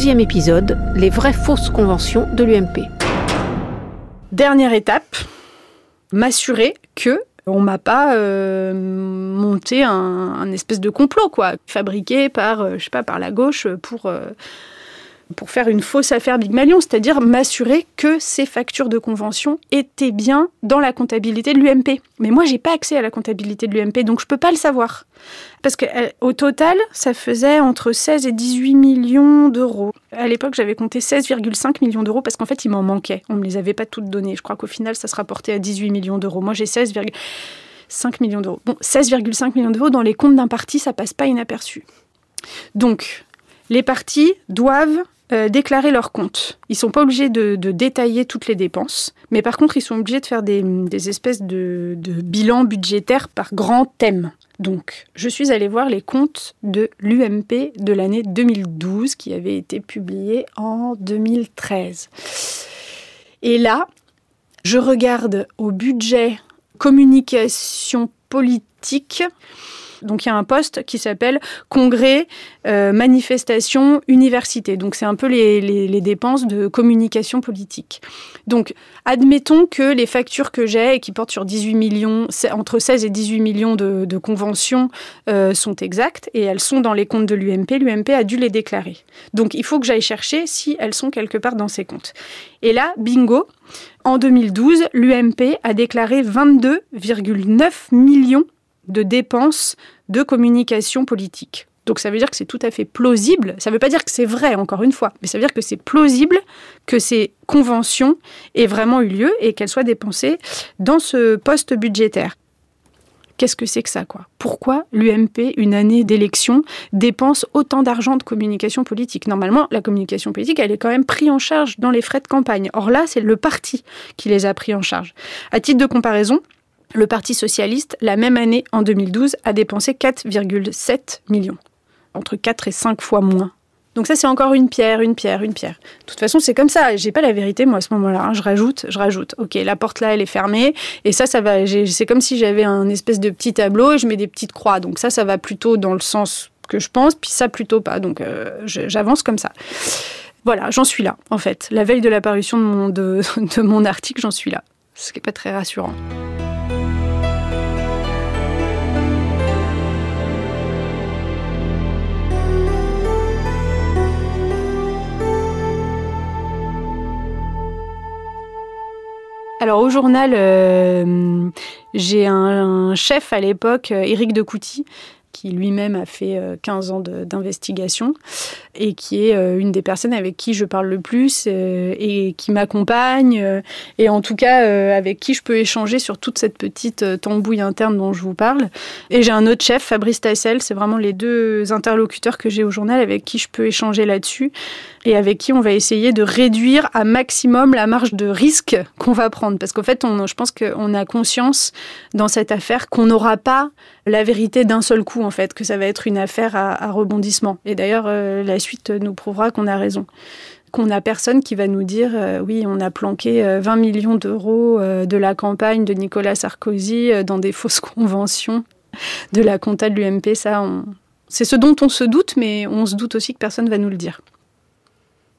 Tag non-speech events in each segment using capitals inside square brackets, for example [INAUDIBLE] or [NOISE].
Deuxième épisode, les vraies fausses conventions de l'UMP. Dernière étape, m'assurer que on m'a pas euh, monté un, espèce de complot, quoi, fabriqué par, euh, pas, par la gauche pour, euh, pour faire une fausse affaire Big Malion, c'est-à-dire m'assurer que ces factures de convention étaient bien dans la comptabilité de l'UMP. Mais moi, j'ai pas accès à la comptabilité de l'UMP, donc je peux pas le savoir. Parce qu'au total, ça faisait entre 16 et 18 millions d'euros. À l'époque, j'avais compté 16,5 millions d'euros parce qu'en fait, il m'en manquait. On ne me les avait pas toutes données. Je crois qu'au final, ça se rapportait à 18 millions d'euros. Moi, j'ai 16,5 millions d'euros. Bon, 16,5 millions d'euros dans les comptes d'un parti, ça passe pas inaperçu. Donc, les partis doivent euh, déclarer leurs comptes. Ils sont pas obligés de, détailler toutes les dépenses, mais par contre, ils sont obligés de faire des, espèces de, de bilans budgétaires par grand thème. Donc, je suis allée voir les comptes de l'UMP de l'année 2012 qui avaient été publiés en 2013. Et là, je regarde au budget communication politique donc il y a un poste qui s'appelle Congrès, euh, manifestation, université. Donc c'est un peu les, dépenses de communication politique. Donc admettons que les factures que j'ai et qui portent sur 18 millions, entre 16 et 18 millions de, conventions euh, sont exactes et elles sont dans les comptes de l'UMP. L'UMP a dû les déclarer. Donc il faut que j'aille chercher si elles sont quelque part dans ces comptes. Et là, bingo, en 2012, l'UMP a déclaré 22,9 millions de dépenses de communication politique. Donc ça veut dire que c'est tout à fait plausible, ça ne veut pas dire que c'est vrai encore une fois, mais ça veut dire que c'est plausible que ces conventions aient vraiment eu lieu et qu'elles soient dépensées dans ce poste budgétaire. Qu'est-ce que c'est que ça, quoi? Pourquoi l'UMP, une année d'élection, dépense autant d'argent de communication politique? Normalement, la communication politique, elle est quand même prise en charge dans les frais de campagne. Or là, c'est le parti qui les a pris en charge. À titre de comparaison, le Parti socialiste, la même année, en 2012, a dépensé 4,7 millions. Entre 4 et 5 fois moins. Donc ça, c'est encore une pierre, une pierre, une pierre. De toute façon, c'est comme ça. J'ai pas la vérité, moi, à ce moment-là. Hein. Je rajoute, je rajoute. Ok, la porte là, elle est fermée. Et ça, ça va. C'est comme si j'avais un espèce de petit tableau et je mets des petites croix. Donc ça, ça va plutôt dans le sens que je pense, puis ça plutôt pas. Donc euh, j'avance comme ça. Voilà, j'en suis là, en fait. La veille de l'apparition de mon, de, [LAUGHS] de mon article, j'en suis là. Ce qui n'est pas très rassurant. Alors au journal, euh, j'ai un, chef à l'époque, Éric de Couty, qui lui-même a fait 15 euh, ans d'investigation et qui est euh, une des personnes avec qui je parle le plus et qui m'accompagne et en tout cas avec qui je peux échanger sur toute cette petite tambouille interne dont je vous parle. Et j'ai un autre chef, Fabrice Tassel, c'est vraiment les deux interlocuteurs que j'ai au journal avec qui je peux échanger là-dessus et avec qui on va essayer de réduire à maximum la marge de risque qu'on va prendre. Parce qu'en fait, on, je pense qu'on a conscience dans cette affaire qu'on n'aura pas la vérité d'un seul coup, en fait, que ça va être une affaire à, rebondissement. Et d'ailleurs, euh, la suite nous prouvera qu'on a raison qu'on n'a personne qui va nous dire euh, oui, on a planqué 20 euh, millions d'euros de la campagne de Nicolas Sarkozy dans des [LAUGHS] fausses conventions de la compta de l'UMP. Ça, c'est ce dont on se doute, mais on se doute aussi que personne va nous le dire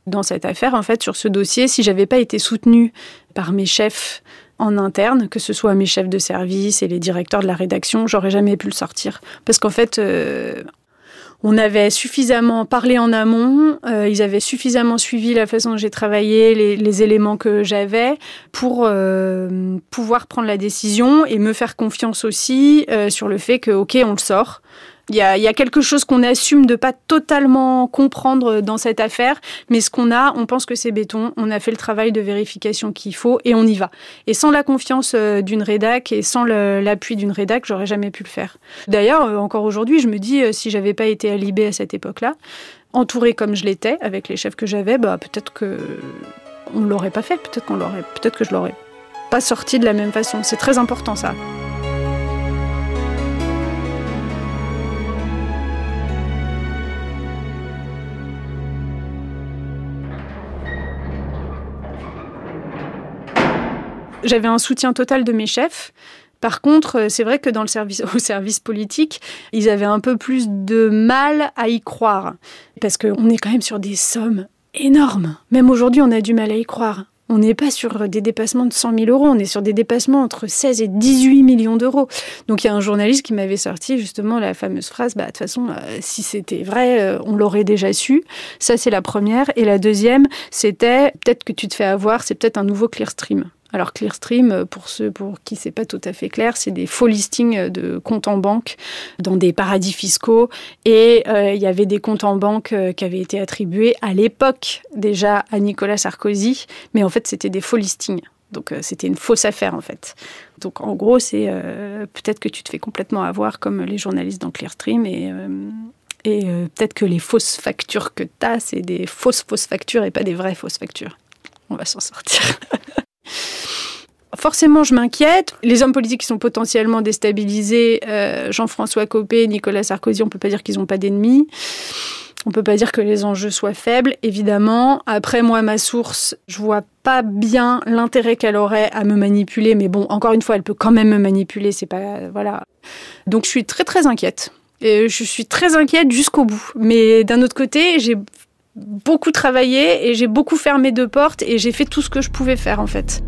dans cette affaire, en fait, sur ce dossier, si j'avais pas été soutenue par mes chefs en interne, que ce soit mes chefs de service et les directeurs de la rédaction, j'aurais jamais pu le sortir. Parce qu'en fait, euh, on avait suffisamment parlé en amont, euh, ils avaient suffisamment suivi la façon dont j'ai travaillé, les, éléments que j'avais, pour euh, pouvoir prendre la décision et me faire confiance aussi sur le fait que, OK, on le sort. Il y a, quelque chose qu'on assume de pas totalement comprendre dans cette affaire, mais ce qu'on a, on pense que c'est béton. On a fait le travail de vérification qu'il faut et on y va. Et sans la confiance euh, d'une rédac et sans l'appui d'une rédac, j'aurais jamais pu le faire. D'ailleurs, euh, encore aujourd'hui, je me dis, euh, si j'avais pas été à Libé à cette époque-là, entourée comme je l'étais, avec les chefs que j'avais, bah, peut-être que on l'aurait pas fait. Peut-être qu'on l'aurait, peut-être que je l'aurais pas sorti de la même façon. C'est très important ça. J'avais un soutien total de mes chefs Par contre, c'est vrai que dans le service, [LAUGHS] au service politique, ils avaient un peu plus de mal à y croire. Parce qu'on est quand même sur des sommes énormes. Même aujourd'hui, on a du mal à y croire. On n'est pas sur des dépassements de 100 000 euros, on est sur des dépassements entre 16 et 18 millions d'euros. Donc il y a un journaliste qui m'avait sorti justement la fameuse phrase, bah, de toute façon, euh, si c'était vrai, euh, on l'aurait déjà su. Ça, c'est la première. Et la deuxième, c'était, peut-être que tu te fais avoir, c'est peut-être un nouveau Clearstream. Alors Clearstream, pour ceux pour qui c'est pas tout à fait clair, c'est des faux listings de comptes en banque dans des paradis fiscaux. Et euh, il y avait des comptes en banque euh, qui avaient été attribués à l'époque déjà à Nicolas Sarkozy, mais en fait c'était des faux listings. Donc euh, c'était une fausse affaire en fait. Donc en gros c'est peut-être que tu te fais complètement avoir comme les journalistes dans Clearstream et et peut-être que les fausses factures que tu as, c'est des fausses fausses factures et pas des vraies fausses factures. On va s'en sortir. [LAUGHS] Forcément, je m'inquiète. Les hommes politiques qui sont potentiellement déstabilisés, euh, Jean-François Copé, Nicolas Sarkozy, on ne peut pas dire qu'ils n'ont pas d'ennemis. On ne peut pas dire que les enjeux soient faibles, évidemment. Après, moi, ma source, je vois pas bien l'intérêt qu'elle aurait à me manipuler, mais bon, encore une fois, elle peut quand même me manipuler, c'est pas. Voilà. Donc, je suis très, très inquiète. Et je suis très inquiète jusqu'au bout. Mais d'un autre côté, j'ai beaucoup travaillé et j'ai beaucoup fermé de portes et j'ai fait tout ce que je pouvais faire, en fait.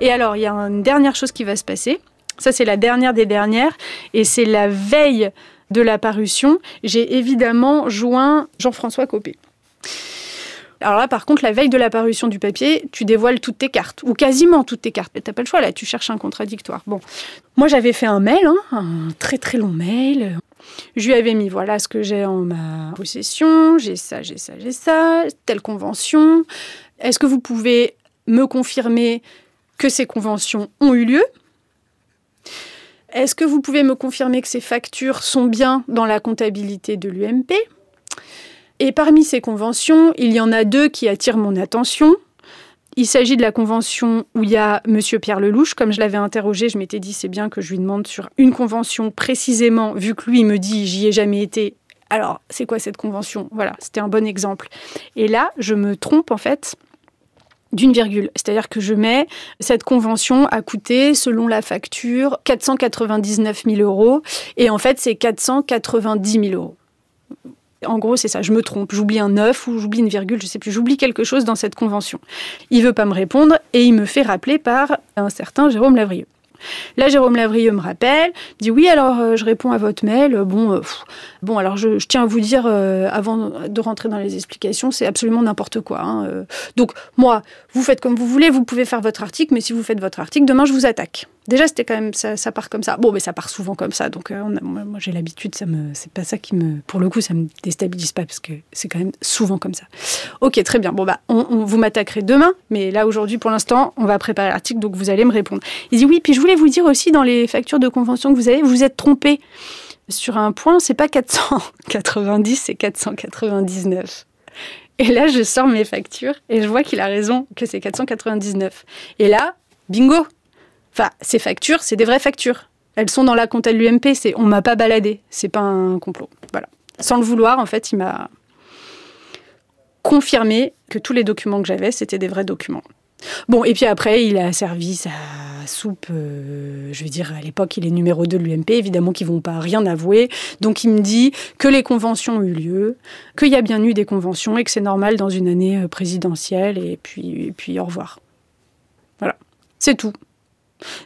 Et alors, il y a une dernière chose qui va se passer. Ça, c'est la dernière des dernières. Et c'est la veille de la parution. J'ai évidemment joint Jean-François Copé. Alors là, par contre, la veille de la parution du papier, tu dévoiles toutes tes cartes, ou quasiment toutes tes cartes. T'as pas le choix, là, tu cherches un contradictoire. Bon, moi j'avais fait un mail, hein, un très très long mail. Je lui avais mis, voilà ce que j'ai en ma possession, j'ai ça, j'ai ça, j'ai ça, telle convention. Est-ce que vous pouvez me confirmer que ces conventions ont eu lieu. Est-ce que vous pouvez me confirmer que ces factures sont bien dans la comptabilité de l'UMP Et parmi ces conventions, il y en a deux qui attirent mon attention. Il s'agit de la convention où il y a M. Pierre Lelouch. Comme je l'avais interrogé, je m'étais dit c'est bien que je lui demande sur une convention précisément, vu que lui me dit j'y ai jamais été. Alors, c'est quoi cette convention? Voilà, c'était un bon exemple. Et là, je me trompe en fait d'une virgule. C'est-à-dire que je mets cette convention a coûté, selon la facture, 499 000 euros. Et en fait, c'est 490 000 euros. En gros, c'est ça, je me trompe, j'oublie un 9 ou j'oublie une virgule, je sais plus, j'oublie quelque chose dans cette convention. Il veut pas me répondre et il me fait rappeler par un certain Jérôme Lavrieux. Là, Jérôme Lavrieux me rappelle, dit oui, alors euh, je réponds à votre mail. Bon, euh, bon alors je, tiens à vous dire, euh, avant de rentrer dans les explications, c'est absolument n'importe quoi. Hein, donc, moi, vous faites comme vous voulez, vous pouvez faire votre article, mais si vous faites votre article, demain, je vous attaque. Déjà, c'était quand même ça, ça, part comme ça. Bon, mais ça part souvent comme ça. Donc, euh, moi, j'ai l'habitude. Ça me, c'est pas ça qui me, pour le coup, ça me déstabilise pas parce que c'est quand même souvent comme ça. Ok, très bien. Bon bah, on, vous m'attaquerez demain, mais là aujourd'hui, pour l'instant, on va préparer l'article, donc vous allez me répondre. Il dit oui. Puis je voulais vous dire aussi dans les factures de convention que vous avez, vous êtes trompé sur un point. C'est pas 490, c'est 499. Et là, je sors mes factures et je vois qu'il a raison, que c'est 499. Et là, bingo, Enfin, ces factures, c'est des vraies factures. Elles sont dans la compte de l'UMP, c'est on m'a pas baladé, c'est pas un complot. Voilà. Sans le vouloir, en fait, il m'a confirmé que tous les documents que j'avais, c'était des vrais documents. Bon, et puis après, il a servi sa soupe, euh, je veux dire, à l'époque, il est numéro 2 de l'UMP, évidemment qu'ils vont pas rien avouer. Donc il me dit que les conventions ont eu lieu, qu'il y a bien eu des conventions et que c'est normal dans une année euh, présidentielle, et puis, et puis au revoir. Voilà, c'est tout.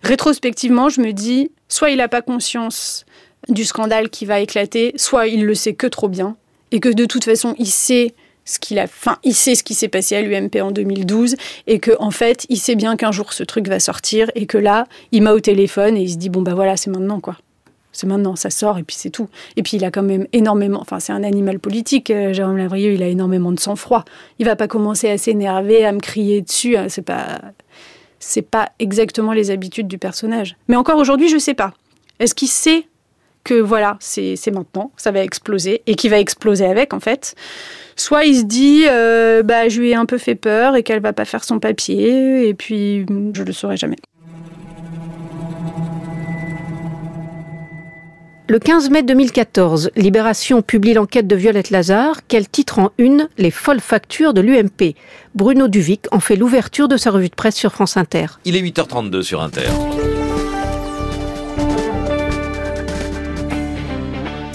Rétrospectivement, je me dis, soit il n'a pas conscience du scandale qui va éclater, soit il le sait que trop bien, et que de toute façon, il sait ce qu'il a, il sait ce qui s'est passé à l'UMP en 2012, et que en fait, il sait bien qu'un jour ce truc va sortir, et que là, il m'a au téléphone et il se dit bon bah voilà, c'est maintenant quoi. C'est maintenant, ça sort et puis c'est tout. Et puis il a quand même énormément, enfin c'est un animal politique, euh, Jérôme Lavrieux, il a énormément de sang-froid. Il va pas commencer à s'énerver, à me crier dessus, hein, c'est pas, c'est pas exactement les habitudes du personnage. Mais encore aujourd'hui, je sais pas. Est-ce qu'il sait que voilà, c'est maintenant, ça va exploser et qui va exploser avec en fait. Soit il se dit, euh, bah, je lui ai un peu fait peur et qu'elle va pas faire son papier, et puis je le saurai jamais. Le 15 mai 2014, Libération publie l'enquête de Violette Lazare. Quel titre en une Les folles factures de l'UMP. Bruno Duvic en fait l'ouverture de sa revue de presse sur France Inter. Il est 8h32 sur Inter.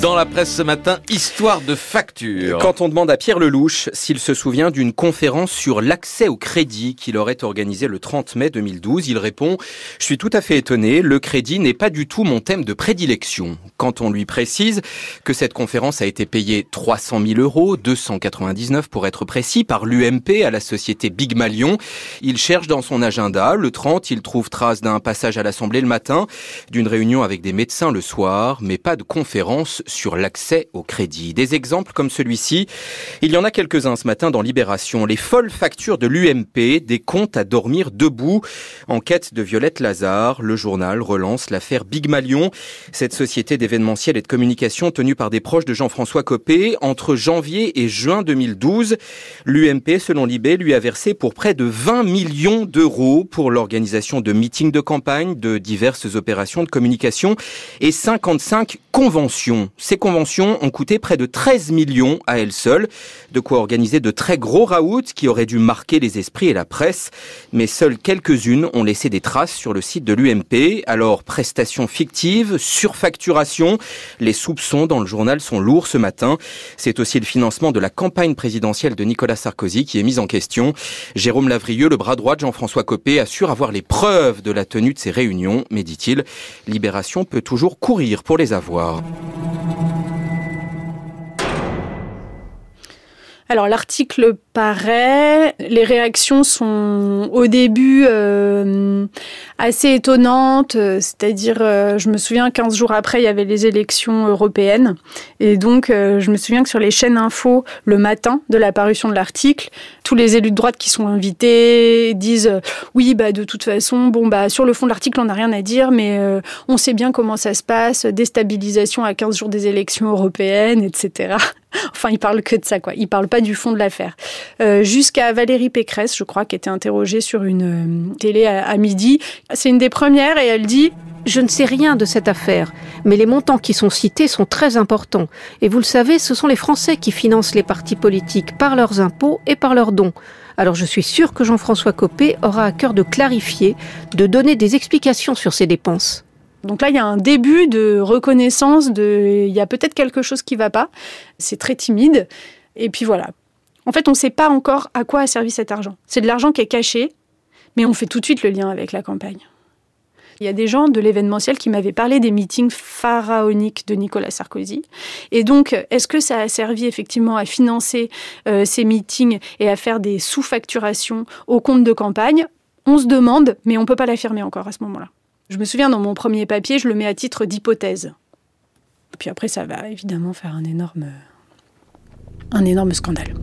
Dans la presse ce matin, histoire de facture. Quand on demande à Pierre Lelouch s'il se souvient d'une conférence sur l'accès au crédit qu'il aurait organisée le 30 mai 2012, il répond « Je suis tout à fait étonné, le crédit n'est pas du tout mon thème de prédilection. » Quand on lui précise que cette conférence a été payée 300 000 euros, 299 pour être précis, par l'UMP à la société Big Malion, il cherche dans son agenda. Le 30, il trouve trace d'un passage à l'Assemblée le matin, d'une réunion avec des médecins le soir, mais pas de conférence sur l'accès au crédit. Des exemples comme celui-ci, il y en a quelques-uns ce matin dans Libération. Les folles factures de l'UMP, des comptes à dormir debout. Enquête de Violette Lazare, le journal relance l'affaire Big Malion, cette société d'événementiel et de communication tenue par des proches de Jean-François Copé. Entre janvier et juin 2012, l'UMP, selon Libé, lui a versé pour près de 20 millions d'euros pour l'organisation de meetings de campagne, de diverses opérations de communication et 55 conventions. Ces conventions ont coûté près de 13 millions à elles seules, de quoi organiser de très gros raouts qui auraient dû marquer les esprits et la presse, mais seules quelques-unes ont laissé des traces sur le site de l'UMP. Alors, prestations fictives, surfacturation, les soupçons dans le journal sont lourds ce matin. C'est aussi le financement de la campagne présidentielle de Nicolas Sarkozy qui est mis en question. Jérôme Lavrieux, le bras droit de Jean-François Copé, assure avoir les preuves de la tenue de ces réunions, mais dit-il, Libération peut toujours courir pour les avoir. Alors l'article paraît, les réactions sont au début euh, assez étonnantes, c'est-à-dire euh, je me souviens 15 jours après il y avait les élections européennes et donc euh, je me souviens que sur les chaînes info le matin de la parution de l'article, tous les élus de droite qui sont invités disent oui bah de toute façon bon bah sur le fond de l'article on n'a rien à dire mais on sait bien comment ça se passe, déstabilisation à 15 jours des élections européennes etc. [LAUGHS] Enfin, il parle que de ça, quoi. Il parle pas du fond de l'affaire. Euh, jusqu'à Valérie Pécresse, je crois, qui était interrogée sur une euh, télé à, midi. C'est une des premières et elle dit je ne sais rien de cette affaire, mais les montants qui sont cités sont très importants. Et vous le savez, ce sont les Français qui financent les partis politiques par leurs impôts et par leurs dons. Alors je suis sûr que Jean-François Copé aura à cœur de clarifier, de donner des explications sur ces dépenses. Donc là, il y a un début de reconnaissance de, il y a peut-être quelque chose qui va pas. C'est très timide. Et puis voilà. En fait, on ne sait pas encore à quoi a servi cet argent. C'est de l'argent qui est caché, mais on fait tout de suite le lien avec la campagne. Il y a des gens de l'événementiel qui m'avaient parlé des meetings pharaoniques de Nicolas Sarkozy. Et donc, est-ce que ça a servi effectivement à financer euh, ces meetings et à faire des sous-facturations au compte de campagne? On se demande, mais on ne peut pas l'affirmer encore à ce moment-là. Je me souviens, dans mon premier papier, je le mets à titre d'hypothèse. Puis après, ça va évidemment faire un énorme, un énorme scandale.